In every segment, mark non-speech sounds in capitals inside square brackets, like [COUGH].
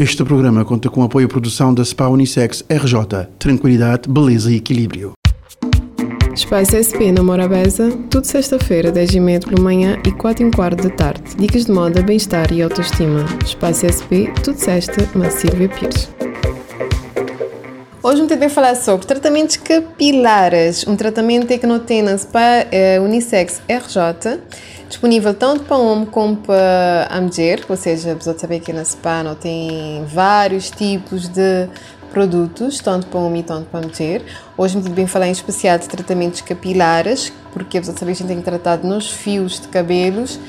Este programa conta com apoio à produção da SPA Unissex RJ. Tranquilidade, beleza e equilíbrio. Espaço SP na Morabeza, tudo sexta-feira, 10h30 pela manhã e 4 h quarto da tarde. Dicas de moda, bem-estar e autoestima. Espaço SP, tudo sexta, na Silvia Pires. Hoje vamos tentar falar sobre tratamentos capilares, um tratamento que não tem na SPA é, Unissex RJ, disponível tanto para homem como para a mulher, ou seja, você saber que na SPA não tem vários tipos de produtos, tanto para homem e tanto para mulher. Hoje me bem falar em especial de tratamentos capilares, porque você saber que a gente tem tratado nos fios de cabelos,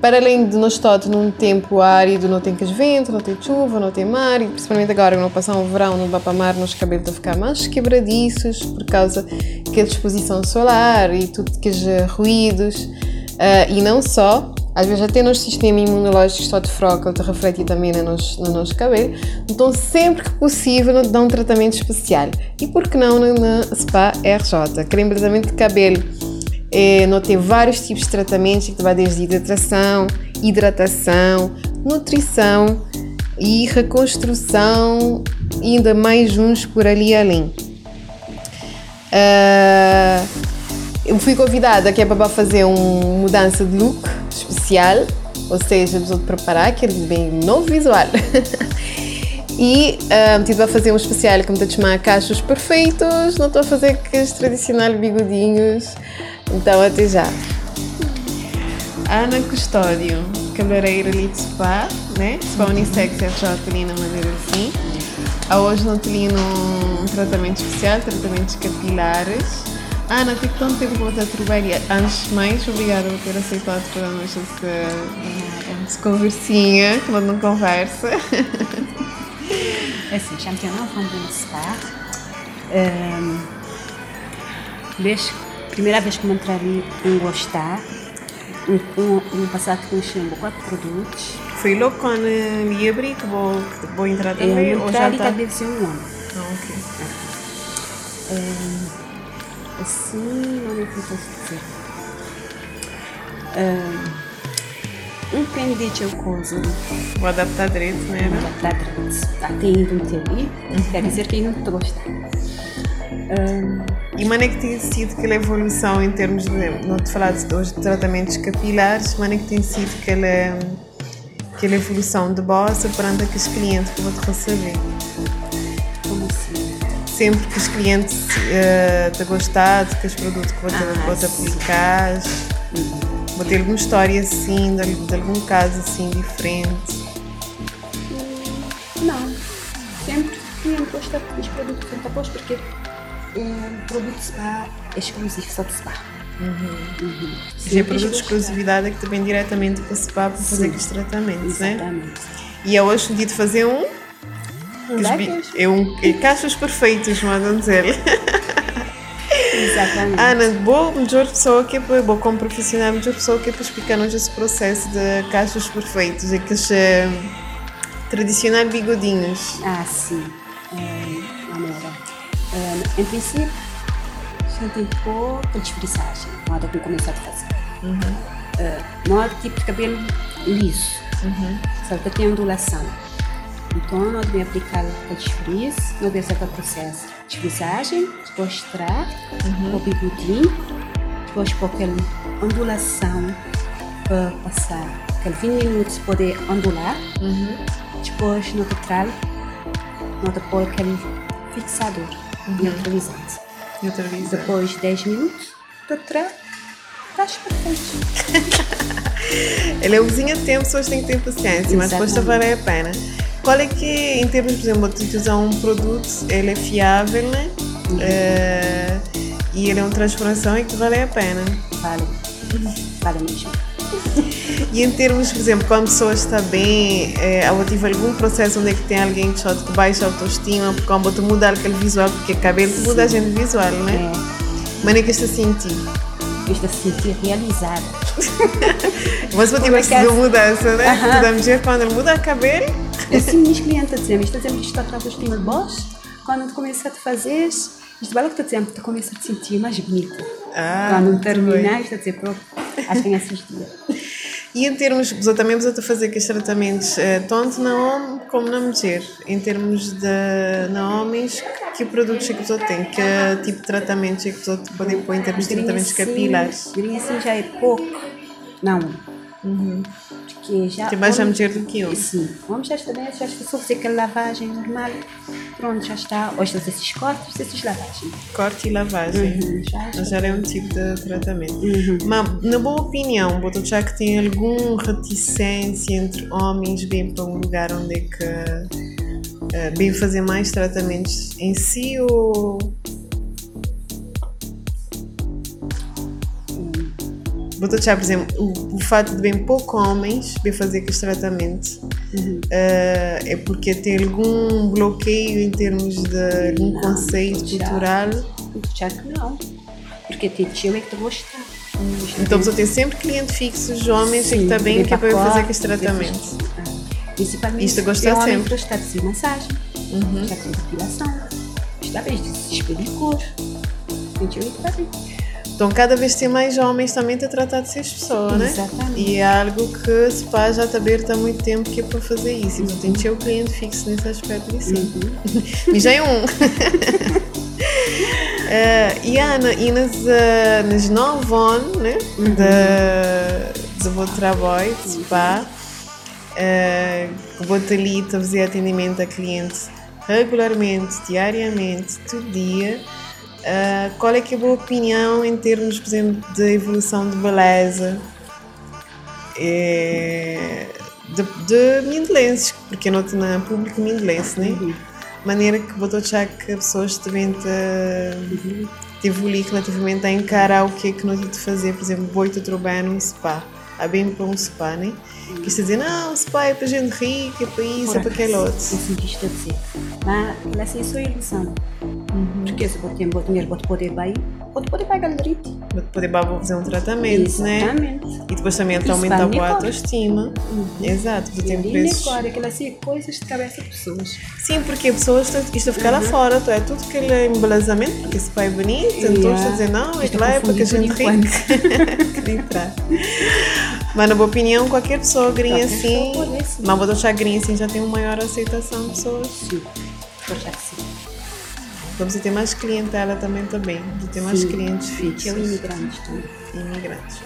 para além de nós todos num tempo árido, não tem vento, não tem chuva, não tem mar, e principalmente agora que não passar o verão, não vai para mar, nos cabelos vão ficar mais quebradiços por causa da exposição solar e tudo aqueles ruídos. Uh, e não só, às vezes até no sistema imunológico está de froca, te reflete também no nosso, no nosso cabelo. Então, sempre que possível, dá um tratamento especial. E por que não na SPA RJ? Creme tratamento de cabelo é, não tem vários tipos de tratamentos que vai desde hidratação, hidratação, nutrição e reconstrução ainda mais uns por ali além. Uh, eu fui convidada aqui é para fazer uma mudança de look especial, ou seja, preciso de preparar aquele bem novo visual. [LAUGHS] E um, tive a fazer um especial que me está a chamar cachos perfeitos, não estou a fazer aqueles tradicionais bigodinhos. Então, até já. Ana Custódio, cabeleireira ali de spa, né? Spa unissex é já ali na maneira assim. A hoje não tenho um tratamento especial, tratamentos capilares. Ana, tem quanto tempo que você trabalha? Antes de mais, obrigada por ter aceitado para nós essa, essa conversinha, que não conversa. É assim, já me tenho não vamos spa. Um, desde primeira vez que me entrei em gostar, um, um, um passado que encheu quatro produtos. Foi logo quando me abri que vou, vou entrar também? Eu ou já está? ser um ano. Ah, ok. É, assim, não é que eu posso dizer. Um creme de glucose. Vou adaptar direito, né? Vou adaptar direito. Até indo ter quer dizer que ainda estou gostando. Um, e como é que tem sido aquela evolução em termos de, não te falar de, hoje de tratamentos capilares, como é que tem sido aquela, aquela evolução de bossa perante aqueles clientes que vão te receber? Sempre que os clientes uh, te gostar de aqueles produtos que te, ah, aplicar, vou ter alguma história assim, de, de algum caso assim diferente? Não, sempre que o cliente gosta dos produtos que eu porque um produto spa exclusivo, só de spa. Uhum. Uhum. Sim, é produto de exclusividade é que vem diretamente para o spa para fazer aqueles tratamentos, né? Exatamente. Né? E é hoje o dia de fazer um. É um é caixas perfeitos, vamos dizer. Exatamente. Ana, boa melhor pessoa que é boa como profissional, melhor pessoa que é para explicar-nos esse processo de caixas perfeitos, aqueles uh, tradicionais bigodinhos. Ah, sim. É, Amora. Uh, em princípio, já tem pouca desfrisagem na hora de começar a fazer. Uhum. Uh, não há tipo de cabelo liso, uhum. só que tem ondulação. Então, nós devemos aplicar a desfrise, nós devemos fazer o processo de desfrisagem, depois extrair uhum. o bigodinho, depois pôr aquela ondulação para passar aqueles 20 minutos poder ondular, uhum. depois no total, nós pôr aquele fixador uhum. neutralizante. Neutralizante. Depois de 10 minutos, doutora, estás perfeito. Ele é o vizinho a tempo, pessoas têm que ter paciência, mas depois está vale a pena. Qual é que, em termos, por exemplo, de usar um produto, ele é fiável, né? Uhum. Uh, e ele é uma transformação e que vale a pena. Vale. Vale mesmo. [LAUGHS] E em termos, por exemplo, quando a pessoa está bem, é, ou tive algum processo onde é que tem alguém que te baixa a autoestima, porque quando tu mudar aquele visual, porque cabelo Sim. muda a gente visual, né? É. Mas [LAUGHS] é que está a sentir? Estou a sentir realizada. Mas você tive essa mudança, né? Uh -huh. Da mulher, quando ele muda o cabelo. Assim, meus clientes dizem, está dizendo que está a autoestima de baixo, quando tu começa a fazer, isto vale o que tu dizendo, tu começa a te sentir mais bonita. Ah, quando terminar, está a dizer, pronto, acho que é. E em termos, também vou fazer aqueles tratamentos eh, tanto na OM como na mulher, em termos de na homens, que produtos é que você tem? Que tipo de tratamentos é que você pode pôr em termos de tratamentos capilares? Grinsen já é pouco. Não. Uhum. Porque já. Tem mais a mulher do que homem. Sim. Homens já bem, já está só fazer aquela lavagem normal. Pronto, já está. Hoje faz esses cortes, esses lavagens. Corte e lavagem. Uhum, já. Já é um tipo de tratamento. Uhum. Mas, na boa opinião, você já que tem algum reticência entre homens bem para um lugar onde é que eh, bem fazer mais tratamentos em si ou Botou já, por exemplo, o, o fato de bem pouco homens bem fazer aqueles tratamentos Uhum. eh, é porque tem algum bloqueio em termos de algum Não, conceito já. cultural. Já que não. Porque tem tio é que te gosta. Então você tem sempre cliente fixos, homens, e que está bem que é para eu fazer aqueles tratamentos. Principalmente Isto gosta é homem sempre. que gosta de fazer massagem, Uhum. já tem depilação, está bem de se tio é que está bem. Então cada vez tem mais homens também a tratar de seis pessoas, né? Exatamente. E é algo que se pá já está aberto há muito tempo que é para fazer isso. Então tem que ter o cliente fixo nesse aspecto de sim. Uhum. E já é um. [LAUGHS] Eh, e Ana, e nas, eh, nas nove anos né, Uhum. de, do meu trabalho, de spa, eh, que vou ali a fazer atendimento a clientes regularmente, diariamente, todo dia. Eh, qual é que é a boa opinião em termos, por exemplo, de evolução de beleza? Eh, de, de mindelenses, porque eu noto na público mindelense, né? Uhum. maneira que botou já que as pessoas também te, te evoluir relativamente a encarar o que é que temos de fazer, por exemplo, boi te trabalhar num spa, há bem para um spa, né? Que está dizer, não, spa é para gente rica, é para isso, é para aquele outro. Eu sinto isto a dizer. Mas assim, só ilusão. Uhum. Porque se você tem bom dinheiro, pode poder bem, pode poder pagar galerite. Para poder bara fazer um tratamento, né? Exatamente. E depois também Isso aumenta a vai autoestima. Exato, você tem preços. agora, aquela assim, coisas de cabeça de pessoas. Sim, porque a pessoa está, isto a ficar lá fora, tu é tudo aquele embelezamento, porque esse pai é bonito, então Yeah. está a dizer, não, é lá é para [LAUGHS] que a gente por entrar. Mas na minha opinião, qualquer pessoa grinha assim, pode, mas vou deixar grinha assim já tem uma maior aceitação de pessoas. Sim. Vou achar que sim. Então você tem mais clientela também também, você tem mais Sim. clientes Que é o fixos, imigrante também. imigrantes.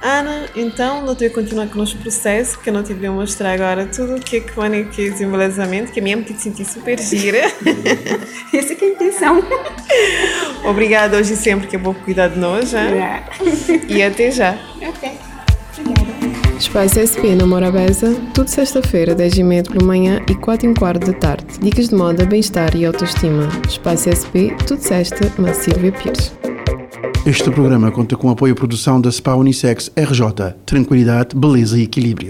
Ana, então, não tenho que continuar com o nosso processo, porque eu não tive a mostrar agora tudo o que é que que é esse embelezamento, que a minha me senti super gira. [LAUGHS] Essa que é a intenção. Obrigada hoje e sempre que é bom cuidar de nós, já. E até já. Ok. Obrigada. Espaço SP na Morabeza, tudo sexta-feira, 10 e meia pela manhã e 4 e um quarto da tarde. Dicas de moda, bem-estar e autoestima. Espaço SP, tudo sexta, na Silvia Pires. Este programa conta com apoio à produção da Spa Unissex RJ. Tranquilidade, beleza e equilíbrio.